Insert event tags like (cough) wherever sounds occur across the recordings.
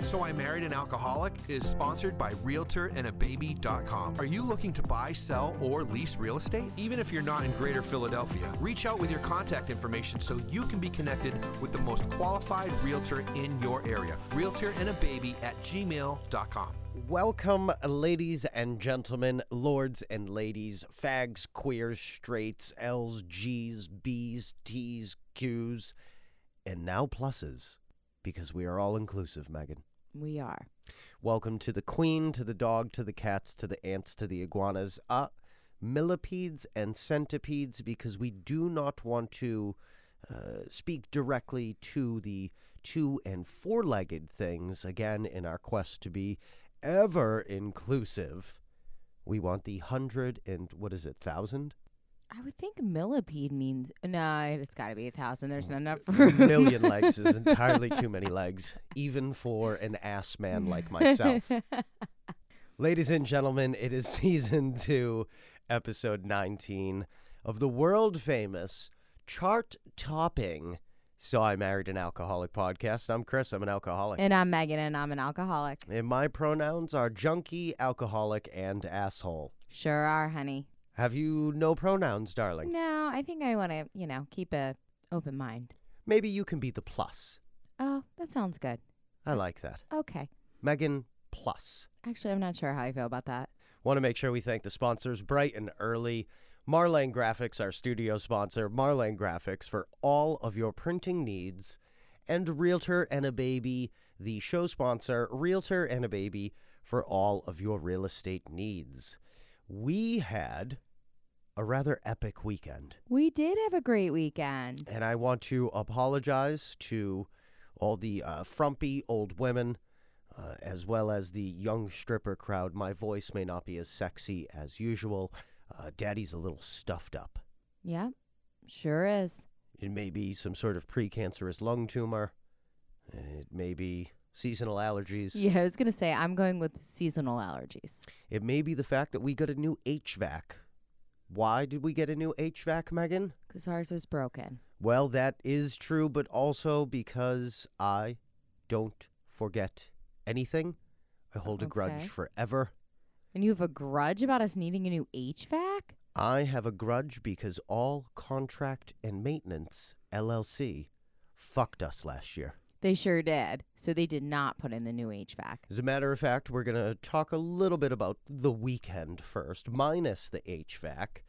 So I Married an Alcoholic is sponsored by RealtorAndABaby.com. Are you looking to buy, sell, or lease real estate? Even if you're not in Greater Philadelphia, reach out with your contact information so you can be connected with the most qualified realtor in your area. RealtorAndABaby at gmail.com. Welcome, ladies and gentlemen, lords and ladies, fags, queers, straights, L's, G's, B's, T's, Q's, and now pluses, because we are all inclusive, Megan. We are. Welcome to the queen, to the dog, to the cats, to the ants, to the iguanas, uh, millipedes and centipedes, because we do not want to uh, speak directly to the two and four legged things, again, in our quest to be ever inclusive. We want the hundred and what is it, thousand? I would think millipede means no. It's got to be a thousand. There's mm. not enough for A room. million legs is (laughs) entirely too many legs, even for an ass man like myself. (laughs) Ladies and gentlemen, it is (laughs) season two, episode 19 of the world famous chart topping So I Married an Alcoholic podcast. I'm Chris, I'm an alcoholic. and I'm Megan, and I'm an alcoholic. And my pronouns are junkie, alcoholic, and asshole. Sure are, honey. Have you no pronouns, darling? No, I think I want to, you know, keep a open mind. Maybe you can be the plus. Oh, that sounds good. I like that. Okay. Megan Plus. Actually, I'm not sure how I feel about that. Want to make sure we thank the sponsors bright and early. Marlane Graphics, our studio sponsor, Marlane Graphics for all of your printing needs, and Realtor and a Baby, the show sponsor, Realtor and a Baby for all of your real estate needs. We had a rather epic weekend, We did have a great weekend. and I want to apologize to all the uh, frumpy old women. Uh, as well as the young stripper crowd, my voice may not be as sexy as usual. Uh, Daddy's a little stuffed up. Yeah, sure is. It may be some sort of precancerous lung tumor. It may be seasonal allergies. Yeah, I was gonna say I'm going with seasonal allergies. It may be the fact that we got a new HVAC. Why did we get a new HVAC, Megan? Cause ours was broken. Well, that is true, but also because I don't forget anything. I hold a Okay. grudge forever. And you have a grudge about us needing a new HVAC? I have a grudge because all contract and maintenance LLC fucked us last year. They sure did. So they did not put in the new HVAC. As a matter of fact, we're going to talk a little bit about the weekend first, minus the HVAC.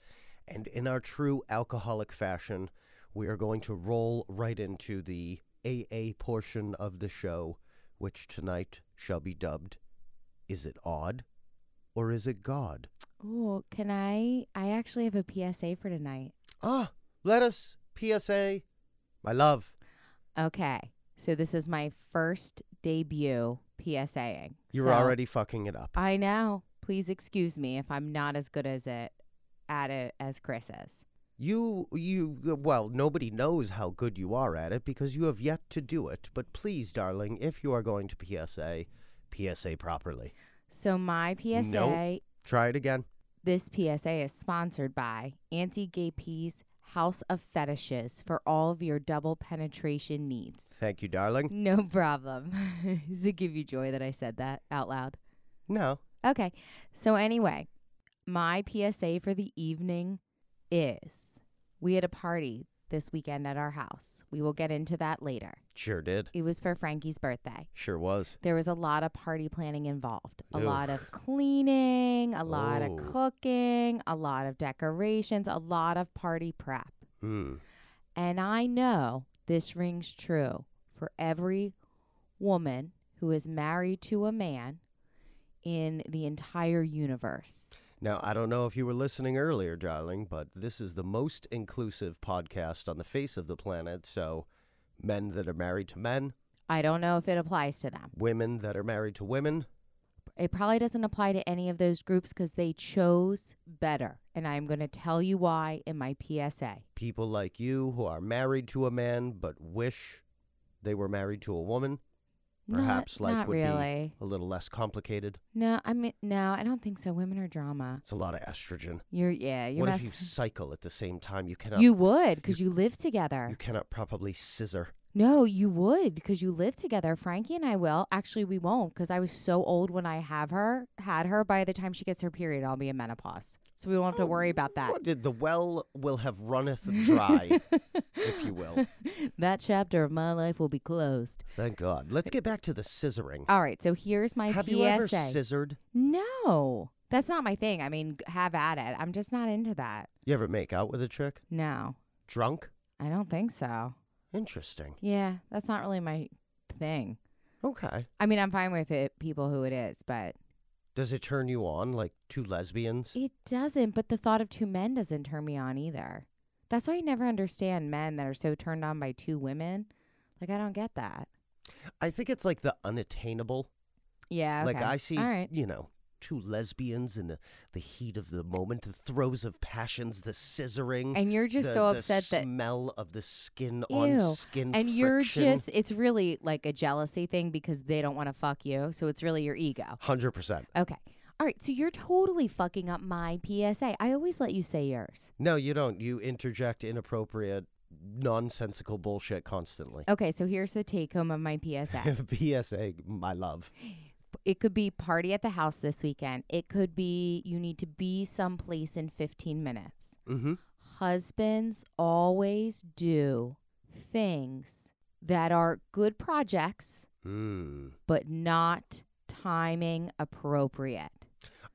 And in our true alcoholic fashion, we are going to roll right into the AA portion of the show, which tonight shall be dubbed Is It Odd or Is It God? Oh, can I? I actually have a PSA for tonight. Ah, let us, PSA, my love. Okay. So this is my first debut PSAing. You're So- already fucking it up. I know. Please excuse me if I'm not as good as it at it as Chris is. You, you, well, nobody knows how good you are at it because you have yet to do it. But please, darling, if you are going to PSA, PSA properly. So my PSA, Try it again. this PSA is sponsored by Auntie Gay P's House of Fetishes for all of your double penetration needs. Thank you, darling. (laughs) No problem. (laughs) Does it give you joy that I said that out loud? No. Okay. So, anyway, my PSA for the evening is we had a party this weekend at our house. We will get into that later. Sure did. It was for Frankie's birthday. Sure was. There was a lot of party planning involved, a Ugh. lot of cleaning, a lot Oh. of cooking, a lot of decorations, a lot of party prep. Hmm. And I know this rings true for every woman who is married to a man in the entire universe. Now, I don't know if you were listening earlier, darling, but this is the most inclusive podcast on the face of the planet. So, men that are married to men, I don't know if it applies to them. women that are married to women. It probably doesn't apply to any of those groups because they chose better. And I'm going to tell you why in my PSA. people like you who are married to a man but wish they were married to a woman. Perhaps not, life not would really. be a little less complicated. No, I mean, no, I don't think so. Women are drama. It's a lot of estrogen. You're, yeah, you're what if you cycle at the same time? You cannot. You would because you, live together. you cannot properly scissor. No, you would because you live together. Frankie and I will. Actually, we won't because I was so old when I have her, had her. By the time she gets her period, I'll be in menopause. So we won't have to worry oh, about that. What did the well will have runneth (laughs) dry, if you will. (laughs) That chapter of my life will be closed. Thank God. Let's get back to the scissoring. All right, so here's my have PSA. you ever scissored? no, that's not my thing. I mean, have at it. I'm just not into that. You ever make out with a chick? No, Drunk? I don't think so. Interesting. Yeah, that's not really my thing. Okay. I mean, I'm fine with it, people who it is, but Does it turn you on like two lesbians? it doesn't. But the thought of two men doesn't turn me on either. That's why I never understand men that are so turned on by two women. Like, I don't get that. I think it's like the unattainable. Yeah. Like okay. I see, All right. you know, two lesbians in the, the heat of the moment, the throes of passions, the scissoring. And you're just the, so the upset that The smell of the skin Ew. on skin and you're just it's really like a jealousy thing because they don't want to fuck you so it's really your ego 100%. okay all right so you're totally fucking up my psa i always let you say yours No, you don't. You interject inappropriate, nonsensical bullshit constantly. okay so here's the take home of my psa (laughs) PSA, my love. (laughs) it could be party at the house this weekend it could be you need to be someplace in 15 minutes Mm-hmm. husbands always do things that are good projects Mm. but not timing appropriate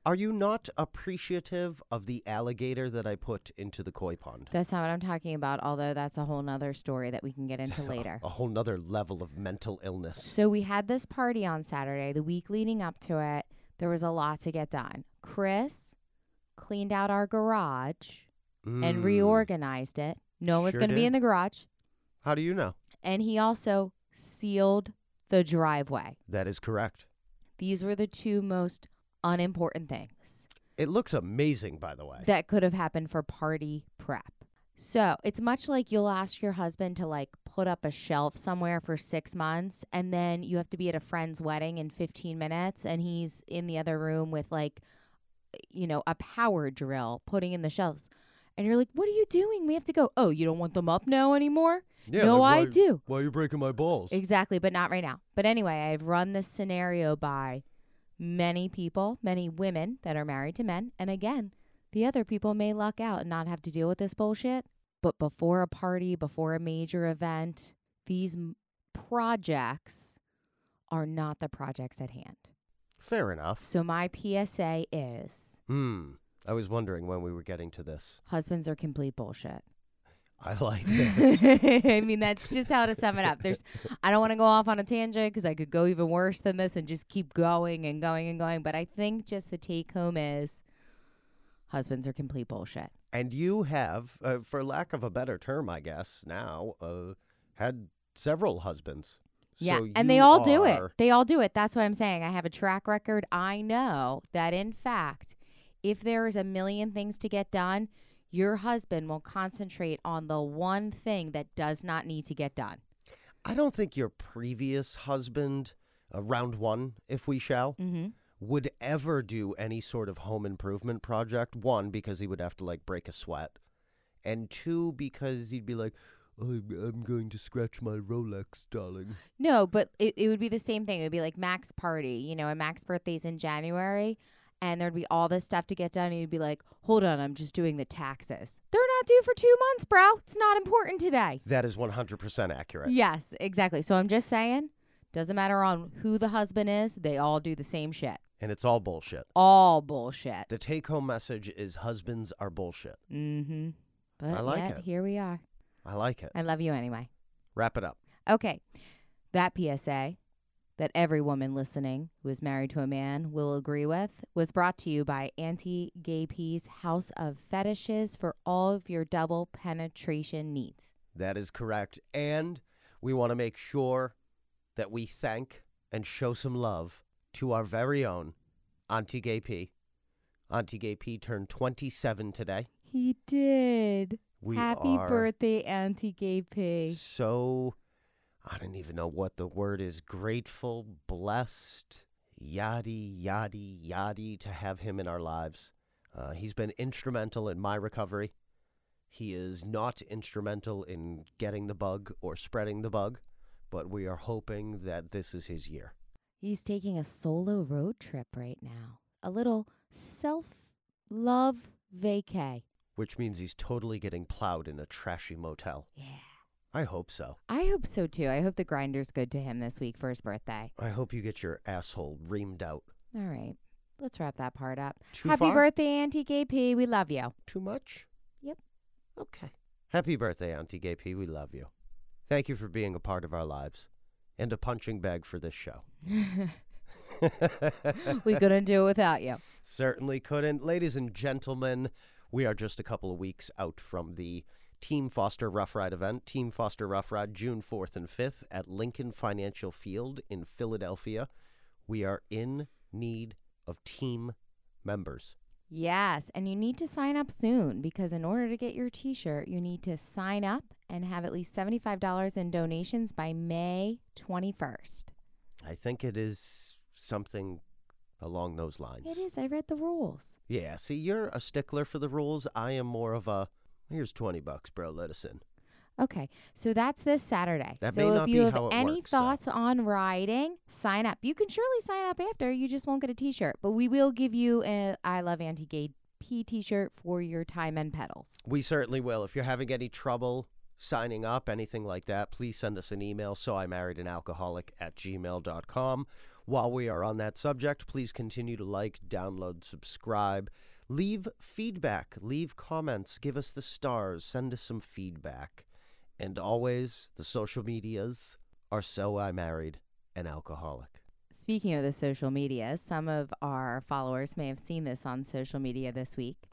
Are you not appreciative of the alligator that I put into the koi pond? That's not what I'm talking about, although that's a whole nother story that we can get into (laughs) later. A whole nother level of mental illness. So we had this party on Saturday, the week leading up to it. There was a lot to get done. Chris cleaned out our garage and Mm. reorganized it. No one was Sure going to be in the garage. How do you know? And he also sealed the driveway. That is correct. These were the two most unimportant things. It looks amazing, by the way. that could have happened for party prep. So it's much like you'll ask your husband to like put up a shelf somewhere for six months and then you have to be at a friend's wedding in 15 minutes and he's in the other room with like, you know, a power drill putting in the shelves. And you're like, what are you doing? We have to go. Oh, you don't want them up now anymore? no, I do. Why are you breaking my balls? Exactly, but not right now. But anyway, I've run this scenario by many people, many women that are married to men. And again, the other people may luck out and not have to deal with this bullshit. But before a party, before a major event, these m- projects are not the projects at hand. Fair enough. So my PSA is Hmm. I was wondering when we were getting to this. husbands are complete bullshit. I like this. (laughs) I mean, that's just how to sum it up. There's, I don't want to go off on a tangent because I could go even worse than this and just keep going and going and going. But I think just the take home is husbands are complete bullshit. and you have, uh, for lack of a better term, I guess, now, uh, had several husbands. Yeah. So and they all do it. They all do it. That's why I'm saying I have a track record. I know that in fact, if there is a million things to get done, your husband will concentrate on the one thing that does not need to get done. I don't think your previous husband, uh, round one, if we shall, Mm-hmm. would ever do any sort of home improvement project. One, because he would have to like break a sweat, and two, because he'd be like, I'm, going to scratch my Rolex, darling. No, but it, it would be the same thing. It would be like Mac's party, you know, and Mac's birthday's in January, and there'd be all this stuff to get done, and you'd be like, hold on, I'm just doing the taxes. They're not due for two months, bro. It's not important today. That is 100% accurate. Yes, exactly. So I'm just saying, doesn't matter on who the husband is, they all do the same shit. And it's all bullshit. All bullshit. The take home message is husbands are bullshit. Mm-hmm. But I like yet, it. here we are. I like it. I love you anyway. Wrap it up. Okay. That PSA that every woman listening who is married to a man will agree with was brought to you by Auntie Gay P's House of Fetishes for all of your double penetration needs. That is correct. And we want to make sure that we thank and show some love to our very own Auntie Gay P. Auntie Gay P turned 27 today. He did. We Happy are birthday, Auntie Gay P. so, I don't even know what the word is grateful, blessed, yaddy, yaddy, yaddy to have him in our lives. Uh, he's been instrumental in my recovery. He is not instrumental in getting the bug or spreading the bug. but we are hoping that this is his year. He's taking a solo road trip right now. A little self love vacay. Which means he's totally getting plowed in a trashy motel. Yeah. I hope so. I hope so too. I hope the Grindr's good to him this week for his birthday. I hope you get your asshole reamed out. All right. Let's wrap that part up. Too Happy far? birthday, Auntie Gay P. We love you. Too much? Yep. Okay. Happy birthday, Auntie Gay P. We love you. Thank you for being a part of our lives and a punching bag for this show. (laughs) we couldn't do it without you. Certainly couldn't. Ladies and gentlemen, we are just a couple of weeks out from the Team Foster Rough Ride event. Team Foster Rough Ride, June 4th and 5th at Lincoln Financial Field in Philadelphia. We are in need of team members. Yes, and you need to sign up soon because in order to get your t shirt, you need to sign up and have at least $75 in donations by May 21st. I think it is something along those lines. It is. I read the rules. Yeah, see, you're a stickler for the rules. I am more of a here's 20 bucks, bro, let us in. Okay, so that's this Saturday. That so may if not you be have any works, though. thoughts on riding, sign up. You can surely sign up after. You just won't get a T-shirt, but we will give you a I Love Auntie Gay P T-shirt for your time and pedals. We certainly will. If you're having any trouble signing up, anything like that, please send us an email. So I married an alcoholic at gmail.com. While we are on that subject, please continue to like, download, subscribe, leave feedback, leave comments, give us the stars, send us some feedback. And always, the social medias are So I Married an Alcoholic. Speaking of the social media, some of our followers may have seen this on social media this week,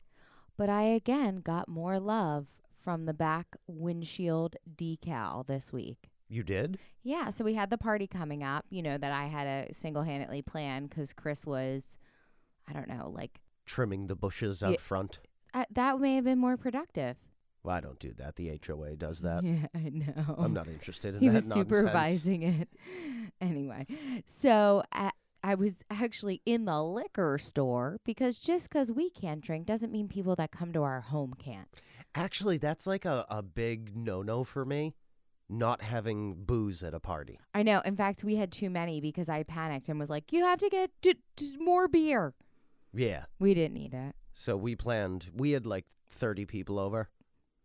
but I again got more love from the back windshield decal this week. You did? Yeah, so we had the party coming up, you know, that I had a single handedly planned because Chris was, I don't know, like, Trimming the bushes out Yeah. front. uh, that may have been more productive. Well, I don't do that. The HOA does that. (laughs) Yeah, I know. I'm not interested in he that was nonsense. supervising it. (laughs) Anyway, so I, I was actually in the liquor store because just because we can't drink doesn't mean people that come to our home can't. Actually, that's like a, a big no no for me. Not having booze at a party. I know. In fact, we had too many because I panicked and was like, "You have to get more beer." Yeah. We didn't need it. So we planned, we had like 30 people over.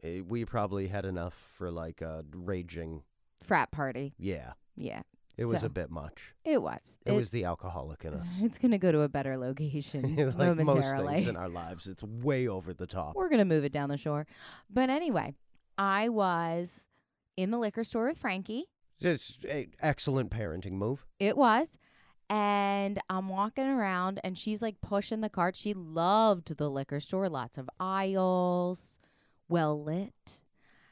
Eh, We probably had enough for like a raging. Frat party. Yeah. Yeah, It was So- a bit much. it was. It, was the alcoholic in us. (laughs) It's gonna go to a better location (laughs) like most momentarily. things in our lives, it's way over the top. We're going to move it down the shore. But anyway, I was in the liquor store with Frankie. It's an excellent parenting move. It was. And I'm walking around and she's like pushing the cart. She loved the liquor store, lots of aisles, well lit.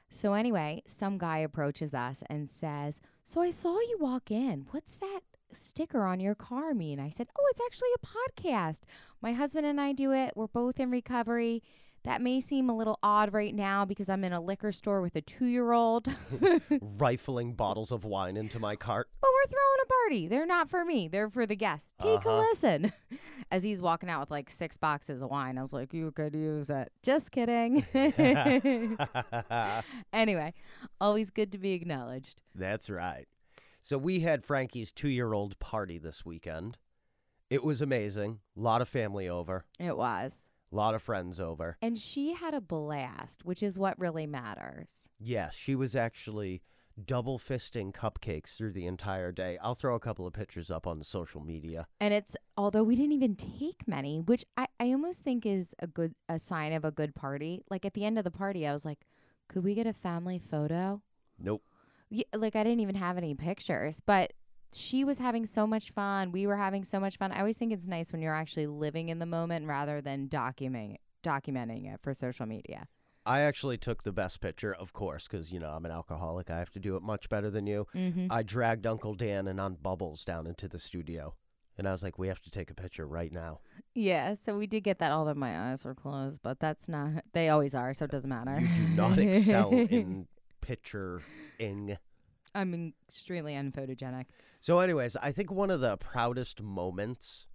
So, anyway, some guy approaches us and says, So I saw you walk in. What's that sticker on your car mean? I said, Oh, it's actually a podcast. My husband and I do it. We're both in recovery. That may seem a little odd right now because I'm in a liquor store with a two year old. (laughs) (laughs) Rifling bottles of wine into my cart. But we're throwing a party. They're not for me. They're for the guests. Take a Uh-huh. listen. (laughs) As he's walking out with like six boxes of wine, I was like, you could use it. Just kidding. anyway, always good to be acknowledged. That's right. So we had Frankie's two year old party this weekend. It was amazing. A lot of family over, It was. A lot of friends over. And she had a blast, which is what really matters. Yes, she was actually double fisting cupcakes through the entire day. I'll throw a couple of pictures up on the social media. And it's although we didn't even take many, which I, I almost think is a good a sign of a good party. Like at the end of the party, I was like, could we get a family photo? Nope. yeah, like I didn't even have any pictures, but she was having so much fun. We were having so much fun. I always think it's nice when you're actually living in the moment rather than documenting documenting it for social media. I actually took the best picture, of course, because, you know, I'm an alcoholic. I have to do it much better than you. Mm-hmm. I dragged Uncle Dan and Aunt Bubbles down into the studio. And I was like, we have to take a picture right now. Yeah, so we did get that. Although my eyes were closed, but that's not. They always are, so it doesn't matter. You do not excel (laughs) in picturing. I'm extremely unphotogenic. So, anyways, I think one of the proudest moments,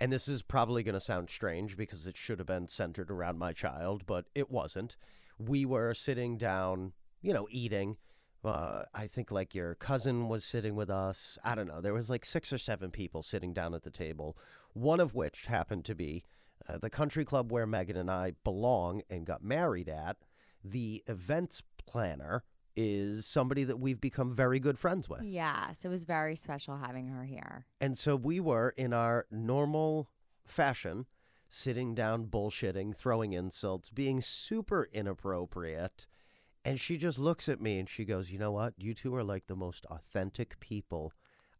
and this is probably going to sound strange because it should have been centered around my child, but it wasn't. We were sitting down, you know, eating. Uh, I think like your cousin was sitting with us. I don't know. There was like six or seven people sitting down at the table, one of which happened to be uh, the country club where Megan and I belong and got married at. The events planner is somebody that we've become very good friends with. Yes, it was very special having her here. And so we were in our normal fashion, sitting down, bullshitting, throwing insults, being super inappropriate. And she just looks at me and she goes, You know what? You two are like the most authentic people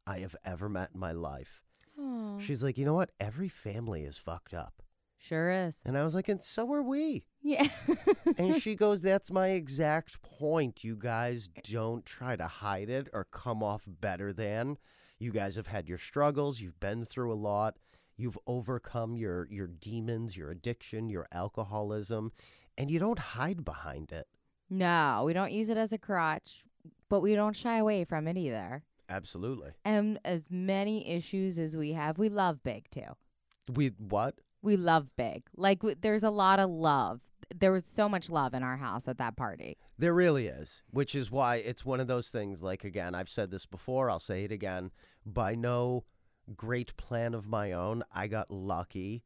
I have ever met in my life. Oh, She's like, You know what? Every family is fucked up. Sure is. And I was like, And so are we. Yeah. And (laughs) she goes, That's my exact point. You guys don't try to hide it or come off better than. You guys have had your struggles. You've been through a lot. You've overcome your, your demons, your addiction, your alcoholism, and you don't hide behind it. no, we don't use it as a crutch, but we don't shy away from it either. Absolutely. And as many issues as we have, we love big too. We what? We love big. Like w- there's a lot of love. There was so much love in our house at that party. There really is, which is why it's one of those things. Like, again, I've said this before, I'll say it again. By no great plan of my own, I got lucky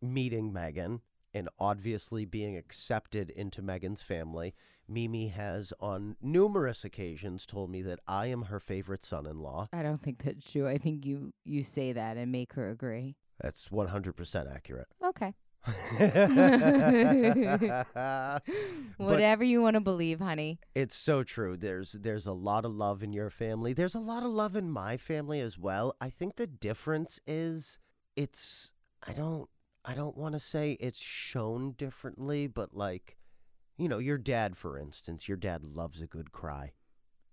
meeting Megan and obviously being accepted into Megan's family. Mimi has, on numerous occasions, told me that I am her favorite son in law. I don't think that's true. I think you you say that and make her agree. That's 100% accurate. Okay. (laughs) (laughs) Whatever you want to believe, honey. It's so true. There's there's a lot of love in your family. There's a lot of love in my family as well. I think the difference is it's I don't I don't want to say it's shown differently, but like you know, your dad for instance, your dad loves a good cry.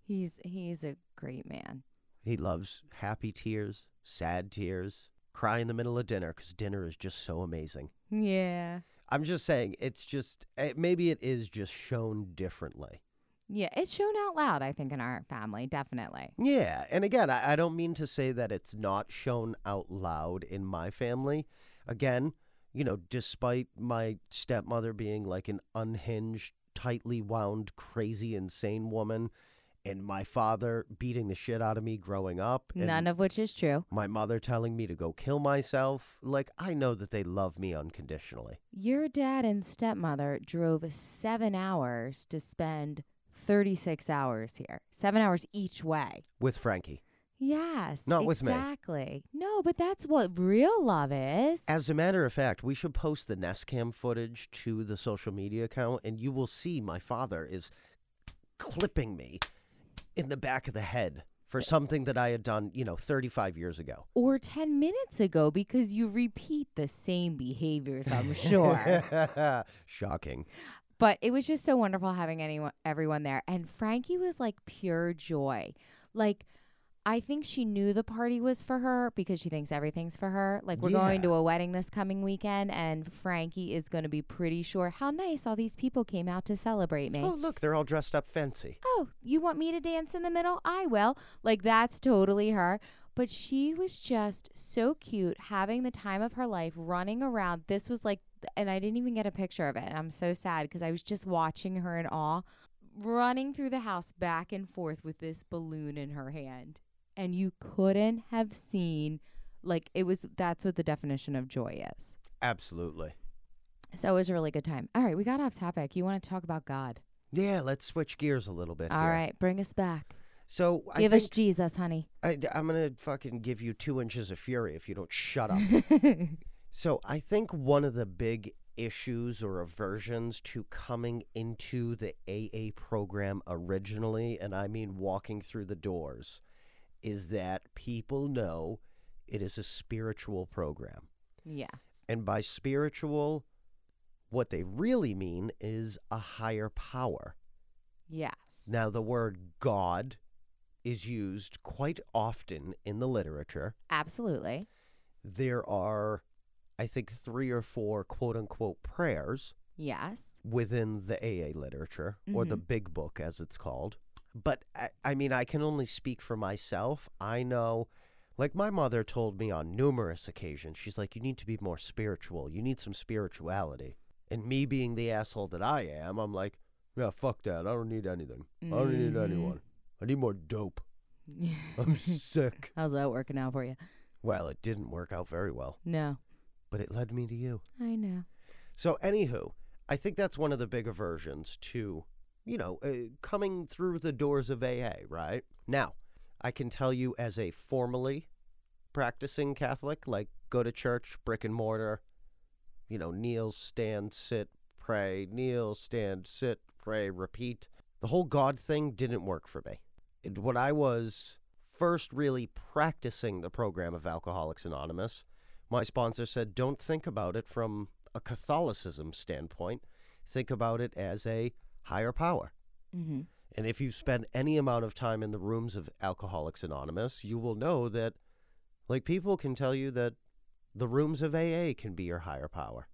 He's he's a great man. He loves happy tears, sad tears, cry in the middle of dinner cuz dinner is just so amazing. Yeah. I'm just saying it's just eh, maybe it is just shown differently. Yeah, it's shown out loud, I think, in our family, definitely. Yeah, and again, I, I don't mean to say that it's not shown out loud in my family. Again, you know, despite my stepmother being like an unhinged, tightly wound, crazy, insane woman, and my father beating the shit out of me growing up, and None of which is true. my mother telling me to go kill myself, like I know that they love me unconditionally. Your dad and stepmother drove seven hours to spend 36 hours here, seven hours each way. With Frankie. Yes. Not with me. Exactly. No, but that's what real love is. As a matter of fact, we should post the Nest Cam footage to the social media account, and you will see my father is clipping me in the back of the head for something that I had done, you know, 35 years ago. or 10 minutes ago because you repeat the same behaviors, I'm sure. (laughs) Shocking. but it was just so wonderful having anyone everyone there and Frankie was like pure joy. Like I think she knew the party was for her because she thinks everything's for her. Like we're going to a wedding this coming weekend and Frankie is going to be pretty sure how nice all these people came out to celebrate me. Oh, look, they're all dressed up fancy. oh, you want me to dance in the middle? I will. Like, that's totally her. But she was just so cute, having the time of her life, running around. This was like, and I didn't even get a picture of it. And I'm so sad because I was just watching her in awe, running through the house back and forth with this balloon in her hand. And you couldn't have seen, like, it was, that's what the definition of joy is. Absolutely. So it was a really good time. All right, we got off topic. You want to talk about God? Yeah, let's switch gears a little bit. All here. right, bring us back. So I Give us Jesus, honey. I, I'm gonna fucking give you two inches of fury if you don't shut up. (laughs) So I think one of the big issues or aversions to coming into the AA program originally, and I mean walking through the doors, is that people know it is a spiritual program. yes. And by spiritual, what they really mean is a higher power. Yes. Now, the word God is used quite often in the literature. Absolutely. There are, I think, three or four quote unquote prayers Yes. within the AA literature, or the mm-hmm. big book as it's called. But I, I mean, I can only speak for myself. I know, like my mother told me on numerous occasions, she's like, you need to be more spiritual. You need some spirituality. And me being the asshole that I am, I'm like, yeah, fuck that. I don't need anything. I don't need Mhm. anyone. I need more dope. (laughs) I'm sick. How's that working out for you? Well, it didn't work out very well, No, but it led me to you. I know. So, anywho, I think that's one of the big aversions to, you know, uh, coming through the doors of AA, right? Now, I can tell you as a formally practicing Catholic, like go to church, brick and mortar, you know, kneel, stand, sit, pray, kneel, stand, sit, pray, repeat. The whole God thing didn't work for me. And when I was first really practicing the program of Alcoholics Anonymous, my sponsor said, don't think about it from a Catholicism standpoint. Think about it as a higher power. Mm-hmm. And if you spend any amount of time in the rooms of Alcoholics Anonymous, you will know that, like, people can tell you that the rooms of AA can be your higher power.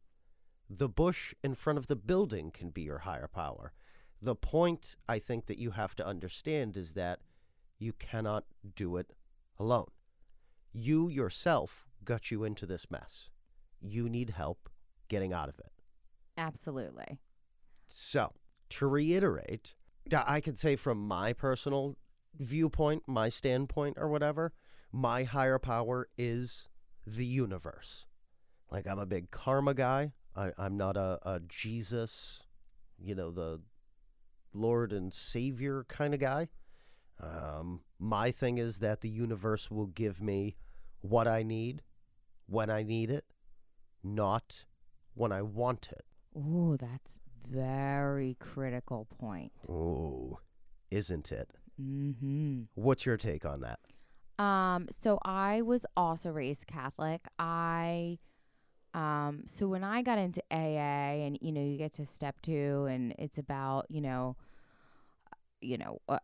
The bush in front of the building can be your higher power. The point I think that you have to understand is that you cannot do it alone. You yourself got you into this mess. You need help getting out of it. Absolutely. So, to reiterate, I could say from my personal viewpoint, my standpoint, or whatever, my higher power is the universe. Like, I'm a big karma guy. I, I'm not a, a Jesus, you know, the Lord and Savior kind of guy. Um, my thing is that the universe will give me what I need when I need it, not when I want it. Oh, that's very critical point. Oh, isn't it? Mm-hmm. What's your take on that? Um, so I was also raised Catholic. I um so when I got into AA and you know you get to step 2 and it's about, you know, you know, uh,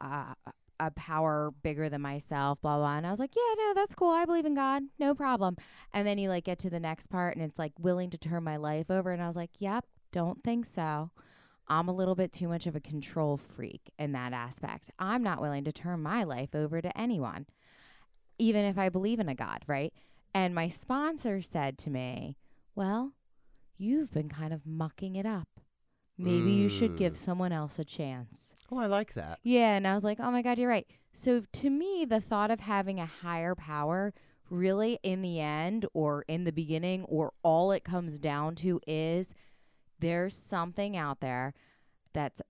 uh, a power bigger than myself, blah blah. And I was like, yeah, no, that's cool. I believe in God, no problem. And then you like get to the next part, and it's like willing to turn my life over, and I was like, yep, don't think so. I'm a little bit too much of a control freak in that aspect. I'm not willing to turn my life over to anyone, even if I believe in a God, right? And my sponsor said to me, well, you've been kind of mucking it up. Maybe you should give Mm. someone else a chance. Oh, I like that. Yeah, and I was like, "Oh my god, you're right." So to me, the thought of having a higher power really in the end or in the beginning or all it comes down to is there's something out there that's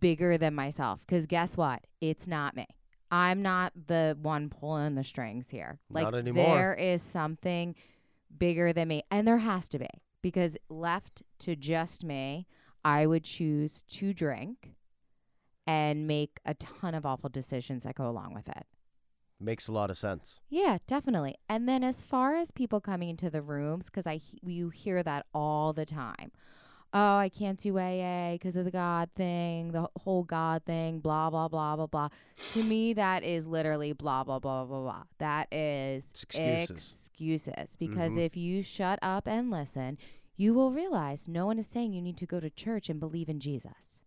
bigger than myself cuz guess what? It's not me. I'm not the one pulling the strings here. Like Not anymore. there is something bigger than me and there has to be because left to just me, I would choose to drink and make a ton of awful decisions that go along with it. Makes a lot of sense. Yeah, definitely. And then as far as people coming into the rooms, because I he- you hear that all the time. Oh, I can't do AA because of the God thing, the whole God thing, blah blah blah blah blah. To me, that is literally blah blah blah blah blah. That is It's excuses. excuses. Because Mhm. if you shut up and listen, you will realize no one is saying you need to go to church and believe in Jesus.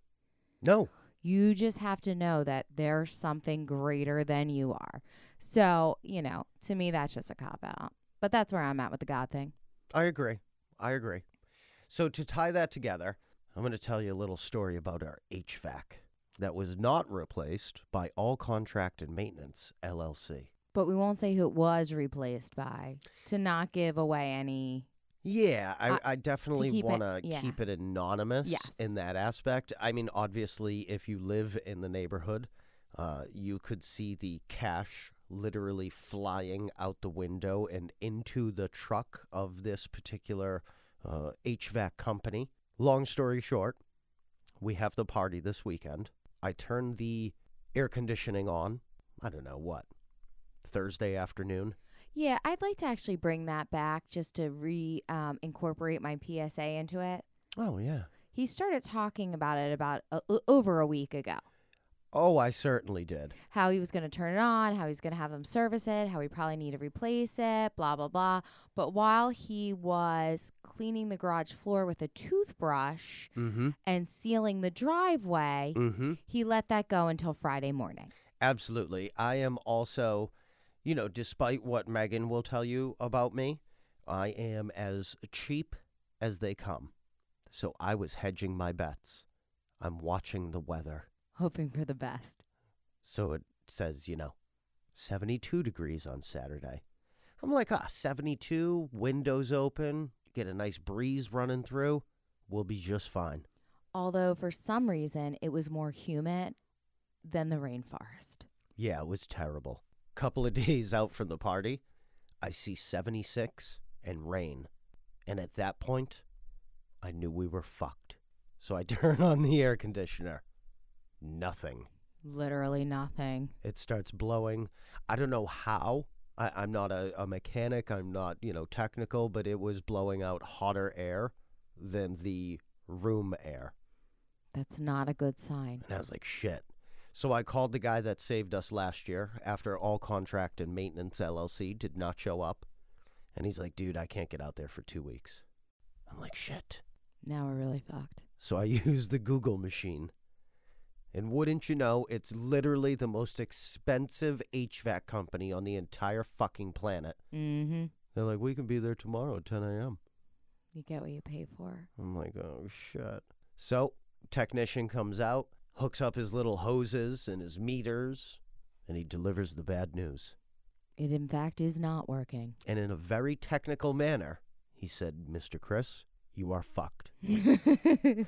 No, You just have to know that there's something greater than you are. So, you know, to me, that's just a cop out. But that's where I'm at with the God thing. I agree. I agree. So to tie that together, I'm going to tell you a little story about our HVAC that was not replaced by All Contract and Maintenance LLC. But we won't say who it was replaced by to not give away any. Yeah, I, Uh, I definitely want to yeah. keep it anonymous Yes. in that aspect. I mean, obviously, if you live in the neighborhood, uh, you could see the cash literally flying out the window and into the truck of this particular uh, HVAC company. Long story short, we have the party this weekend. I turned the air conditioning on. I don't know what. Thursday afternoon. Yeah, I'd like to actually bring that back just to re um, incorporate my PSA into it. Oh, yeah. He started talking about it about o- over a week ago. Oh, I certainly did. how he was going to turn it on, how he's going to have them service it, how we probably need to replace it, blah, blah, blah. But while he was cleaning the garage floor with a toothbrush Mm-hmm. and sealing the driveway, Mm-hmm. he let that go until Friday morning. Absolutely. I am also, you know, despite what Megan will tell you about me, I am as cheap as they come. So I was hedging my bets. I'm watching the weather. Hoping for the best. So it says, you know, 72 degrees on Saturday. I'm like, ah, 72, windows open, get a nice breeze running through. We'll be just fine. Although for some reason it was more humid than the rainforest. Yeah, it was terrible. Couple of (laughs) days out from the party, I see 76 and rain. And at that point, I knew we were fucked. So I (laughs) turn on the air conditioner. Nothing. Literally nothing. It starts blowing. I don't know how. I, I'm not a, a mechanic. I'm not, you know, technical, but it was blowing out hotter air than the room air. That's not a good sign. And I was like, shit. So I called the guy that saved us last year after all contract and maintenance LLC did not show up. And he's like, dude, I can't get out there for two weeks. I'm like, shit. Now we're really fucked. So I (laughs) used the Google machine. And wouldn't you know, it's literally the most expensive HVAC company on the entire fucking planet. Mm-hmm. They're like, we can be there tomorrow at 10 a.m. You get what you pay for. I'm like, oh, shit. So, technician comes out, hooks up his little hoses and his meters, and he delivers the bad news. It in fact is not working. And in a very technical manner, he said, Mr. Chris, you are fucked. (laughs) (laughs)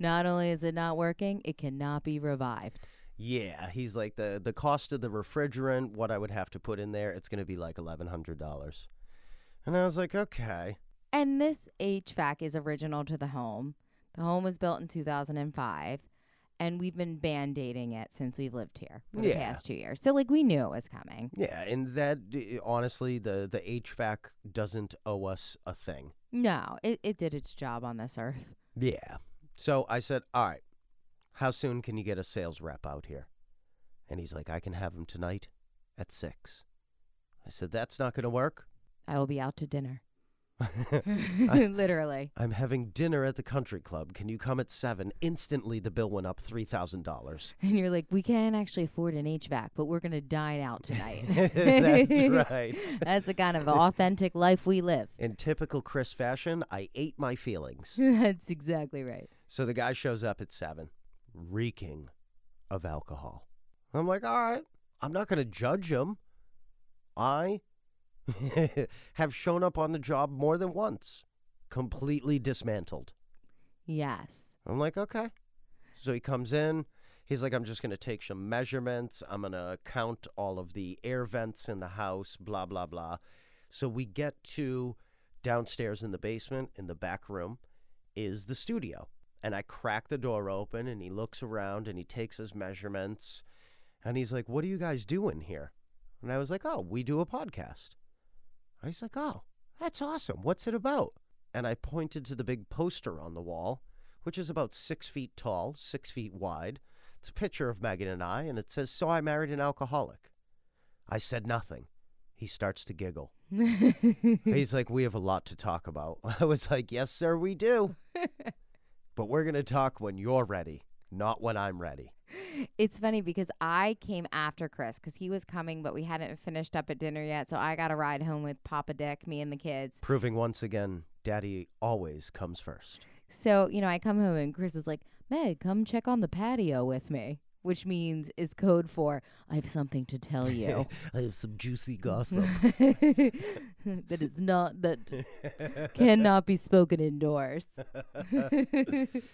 not only is it not working, it cannot be revived. Yeah, he's like the the cost of the refrigerant, what I would have to put in there, it's going to be like eleven hundred dollars. And I was like, okay, And this HVAC is original to the home. The home was built in 2005, and we've been band aiding it since we've lived here for the Yeah. past two years. So, like, we knew it was coming. yeah, and that eh, honestly, the the HVAC doesn't owe us a thing. No, it, it did its job on this earth. Yeah. So I said, all right, how soon can you get a sales rep out here? And he's like, I can have him tonight at six. I said, that's not going to work. I will be out to dinner. (laughs) Literally. I'm having dinner at the country club. Can you come at seven? Instantly, the bill went up three thousand dollars. And you're like, we can't actually afford an HVAC, but we're going to dine out tonight. (laughs) That's right. (laughs) That's the kind of authentic life we live. In typical Chris fashion, I ate my feelings. That's exactly right. So the guy shows up at seven, reeking of alcohol. I'm like, all right, I'm not going to judge him. I (laughs) have shown up on the job more than once, completely dismantled. Yes. I'm like, okay. So he comes in. He's like, I'm just going to take some measurements. I'm going to count all of the air vents in the house, blah, blah, blah. So we get to downstairs in the basement, in the back room, is the studio. And I crack the door open and he looks around and he takes his measurements. And he's like, What are you guys doing here? And I was like, Oh, we do a podcast. He's like, Oh, that's awesome. What's it about? And I pointed to the big poster on the wall which is about six feet tall, six feet wide. It's a picture of Megan and I, and it says, So I married an alcoholic. I said nothing. He starts to giggle. (laughs) He's like, We have a lot to talk about. (laughs) I was like, Yes, sir, we do. (laughs) but we're going to talk when you're ready, not when I'm ready. It's funny because I came after Chris because he was coming, but we hadn't finished up at dinner yet. So I got a ride home with Papa Dick, me and the kids. Proving once again, Daddy always comes first. So, you know, I come home and Chris is like, Meg, come check on the patio with me, which means is code for I have something to tell you. (laughs) I have some juicy gossip. (laughs) that is not, that (laughs) cannot be spoken indoors.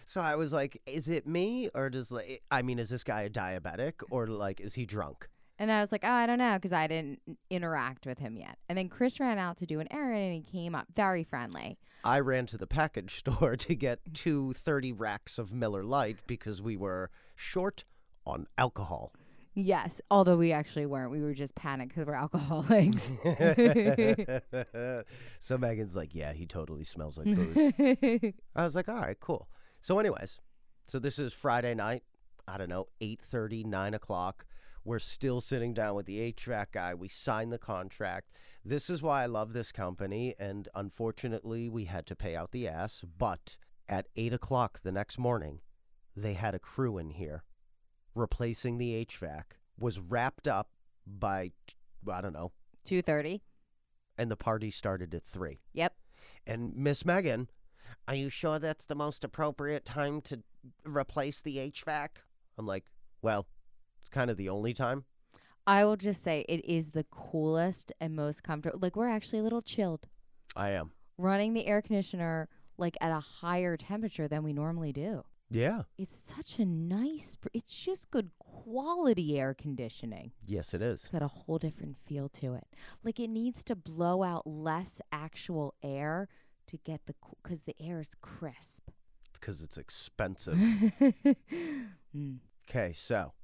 so I was like, Is it me? Or does, like, I mean, is this guy a diabetic? Or, like, is he drunk? And I was like, oh, I don't know, because I didn't interact with him yet. And then Chris ran out to do an errand and he came up very friendly. I ran to the package store to get two thirty racks of Miller Lite because we were short on alcohol. Yes, although we actually weren't. We were just panicked because we're alcoholics. (laughs) so Megan's like, yeah, he totally smells like booze. (laughs) I was like, all right, cool. So, anyways, so this is Friday night. I don't know, 8.30, 9 o'clock. We're still sitting down with the HVAC guy. We signed the contract. This is why I love this company. And unfortunately, we had to pay out the ass. But at 8 o'clock the next morning, they had a crew in here replacing the HVAC, was wrapped up by, I don't know, 2.30. and the party started at 3. Yep. And Miss Megan, are you sure that's the most appropriate time to replace the HVAC? I'm like, well, it's kind of the only time. I will just say it is the coolest and most comfortable. Like we're actually a little chilled I am. running the air conditioner like at a higher temperature than we normally do. Yeah. It's such a nice. pr- It's just good quality air conditioning. Yes, it is. It's got a whole different feel to it. Like it needs to blow out less actual air to get the because the air is crisp. Because it's expensive. (laughs) Mm. Okay, so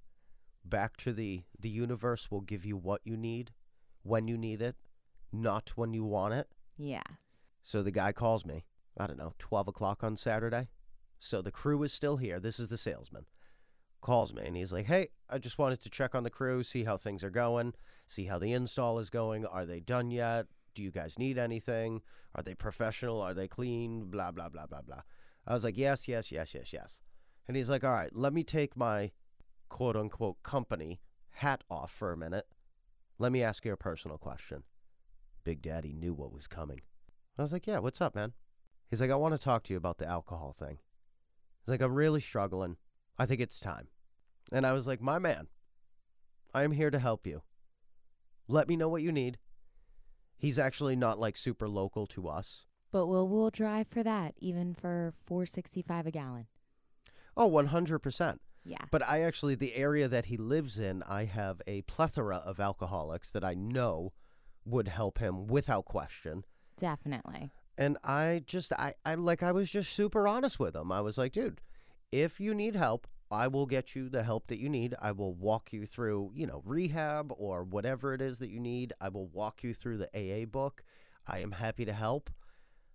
back to the the universe will give you what you need when you need it, not when you want it. Yes. So the guy calls me, I don't know, 12 o'clock on Saturday. So the crew is still here. This is the salesman. Calls me and he's like, Hey, I just wanted to check on the crew, see how things are going, see how the install is going. Are they done yet? Do you guys need anything? Are they professional? Are they clean? Blah, blah, blah, blah, blah. I was like, Yes, yes, yes, yes, yes. And he's like, All right, let me take my quote unquote company hat off for a minute. Let me ask you a personal question. Big Daddy knew what was coming. I was like, Yeah, what's up, man? He's like, I want to talk to you about the alcohol thing. He's like, I'm really struggling. I think it's time. And I was like, My man, I am here to help you. Let me know what you need. He's actually not like super local to us. But we'll we'll drive for that, even for four sixty five a gallon. Oh, 100%. Yes. But I actually, the area that he lives in, I have a plethora of alcoholics that I know would help him without question. definitely. And I just, I, I like, I was just super honest with him. I was like, dude, if you need help, I will get you the help that you need. I will walk you through, you know, rehab or whatever it is that you need. I will walk you through the AA book. I am happy to help.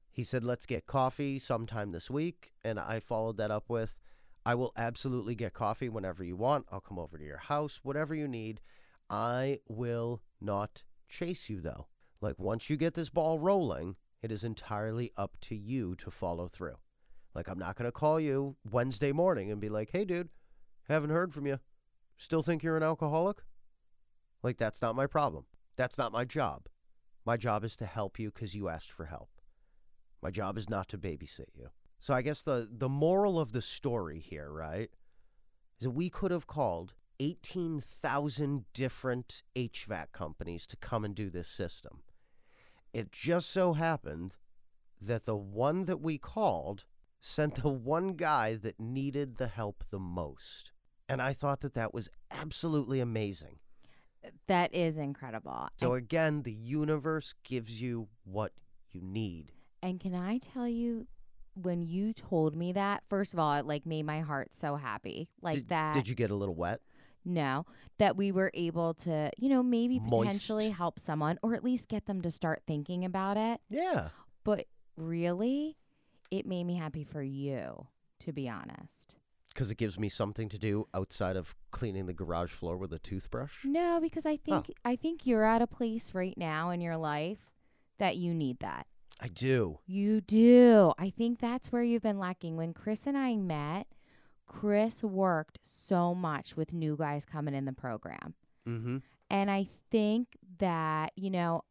He said, let's get coffee sometime this week. And I followed that up with, I will absolutely get coffee whenever you want. I'll come over to your house, whatever you need. I will not chase you, though. Like, once you get this ball rolling, it is entirely up to you to follow through. Like, I'm not going to call you Wednesday morning and be like, hey, dude, haven't heard from you. Still think you're an alcoholic? Like, that's not my problem. That's not my job. My job is to help you because you asked for help. My job is not to babysit you. So I guess the the moral of the story here, right, is that we could have called 18,000 different HVAC companies to come and do this system. It just so happened that the one that we called sent the one guy that needed the help the most. And I thought that that was absolutely amazing. That is incredible. So and, again, the universe gives you what you need. and can I tell you, when you told me that, first of all, it like made my heart so happy. Like did, that. Did you get a little wet? No, that we were able to, you know, maybe potentially help someone or at least get them to start thinking about it. Yeah. But really, it made me happy for you, to be honest. Because it gives me something to do outside of cleaning the garage floor with a toothbrush. No, because I Oh. think I think you're at a place right now in your life that you need that. I do. You do. I think that's where you've been lacking. When Chris and I met, Chris worked so much with new guys coming in the program. Mm-hmm. And I think that, you know,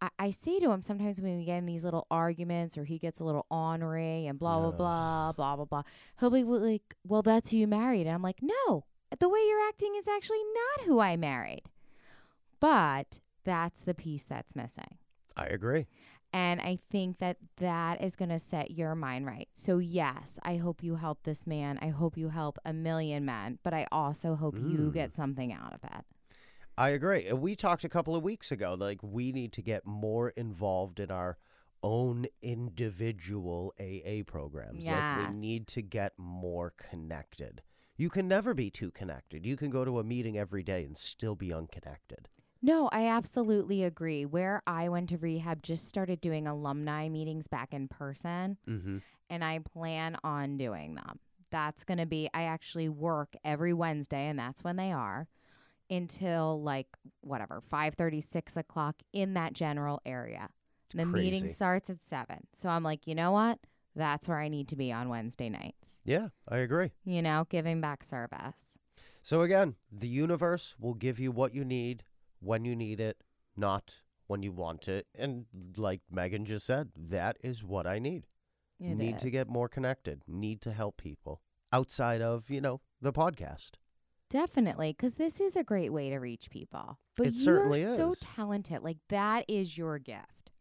I, I say to him sometimes when we get in these little arguments or he gets a little ornery and blah, blah, blah, blah, blah, blah, he'll be like, well, that's who you married. And I'm like, no, the way you're acting is actually not who I married. But that's the piece that's missing. I agree. And I think that that is going to set your mind right. So, yes, I hope you help this man. I hope you help a million men, but I also hope you Mm. get something out of it. I agree. We talked a couple of weeks ago, like we need to get more involved in our own individual AA programs. Like we need to get more connected. You can never be too connected. You can go to a meeting every day and still be unconnected. No, I absolutely agree. Where I went to rehab, just started doing alumni meetings back in person, Mm-hmm. and I plan on doing them. That's going to be, I actually work every Wednesday, and that's when they are until like whatever, 5 6 o'clock in that general area. The meeting starts at 7. So I'm like, you know what? That's where I need to be on Wednesday nights, Yeah, I agree. you know, giving back service. So again, the universe will give you what you need when you need it, not when you want it. And like Megan just said, that is what I need. It need to get more connected, need to help people outside of, you know, the podcast. Definitely, because this is a great way to reach people. But you're certainly so talented. Like that is your gift.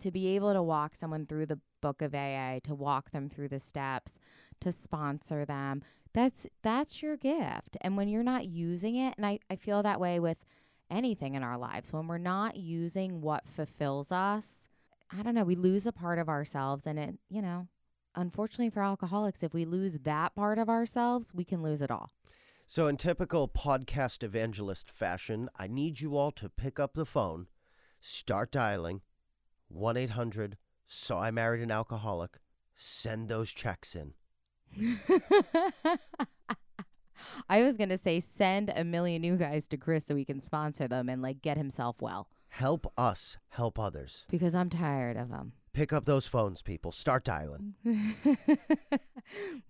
To be able to walk someone through the book of AA, to walk them through the steps, to sponsor them. That's that's your gift. And when you're not using it, and I, I feel that way with anything in our lives, when we're not using what fulfills us, I don't know, we lose a part of ourselves and it, you know, unfortunately for alcoholics, if we lose that part of ourselves, we can lose it all. So, in typical podcast evangelist fashion, I need you all to pick up the phone, start dialing 1 800 So I Married an Alcoholic, send those checks in. (laughs) (laughs) I was going to say send a million new guys to Chris so he can sponsor them and like get himself well Help us help others. because I'm tired of them. Pick up those phones, people. Start dialing. (laughs)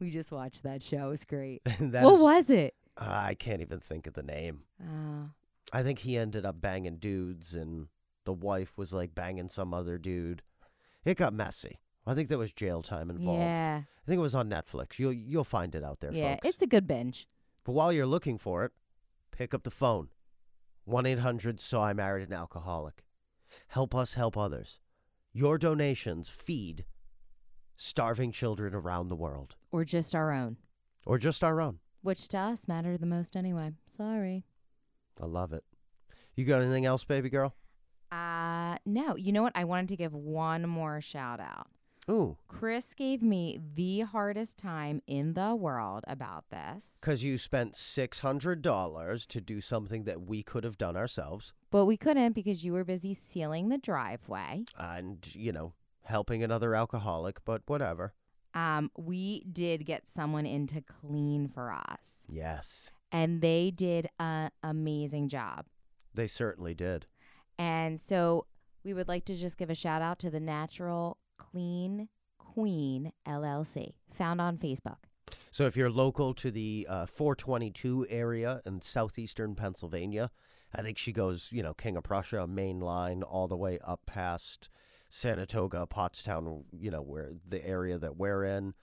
we just watched that show. It was great. (laughs) What is- was it? I can't even think of the name. Uh, I think he ended up banging dudes, and the wife was like banging some other dude. It got messy. I think there was jail time involved. yeah. I think it was on Netflix. You'll you'll find it out there, Yeah. folks. It's a good binge. But while you're looking for it, pick up the phone. 1 800 So I Married an Alcoholic. Help us help others. Your donations feed starving children around the world, Or just our own, or just our own. which to us matter the most anyway. Sorry. I love it. You got anything else, baby girl? Uh, no. You know what? I wanted to give one more shout out. Ooh, Chris gave me the hardest time in the world about this. because you spent $600 to do something that we could have done ourselves But we couldn't because you were busy sealing the driveway. and, you know, helping another alcoholic, but whatever. Um, we did get someone in to clean for us, Yes, and they did an amazing job. they certainly did. And so we would like to just give a shout out to the Natural Clean Queen LLC, found on Facebook. So if you're local to the uh, 422 area in southeastern Pennsylvania, I think she goes, you know, King of Prussia, main line, all the way up past Sanatoga, Pottstown, you know, where the area that we're in,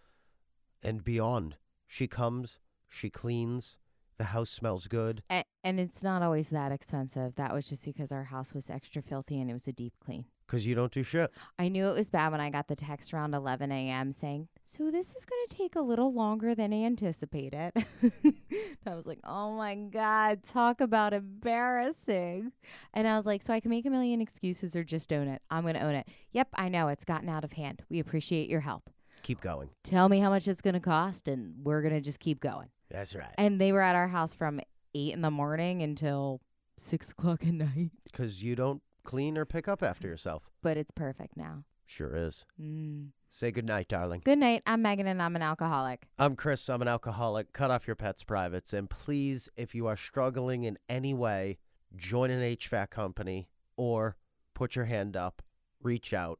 and beyond. She comes, she cleans, the house smells good. A- and it's not always that expensive. That was just because our house was extra filthy and it was a deep clean. Because you don't do shit. I knew it was bad when I got the text around 11 a.m. saying, So this is going to take a little longer than anticipated. (laughs) I was like, Oh my God, talk about embarrassing. And I was like, So I can make a million excuses or just own it. I'm going to own it. Yep, I know it's gotten out of hand. We appreciate your help. Keep going. Tell me how much it's going to cost, and we're going to just keep going. That's right. And they were at our house from 8 in the morning until 6 (laughs) o'clock at night. Because you don't clean or pick up after yourself. But it's perfect now. Sure is. Mm. Say good night, darling. Good night. I'm Megan, and I'm an alcoholic. I'm Chris. I'm an alcoholic. Cut off your pet's privates. And please, if you are struggling in any way, join an HVAC company or put your hand up, reach out,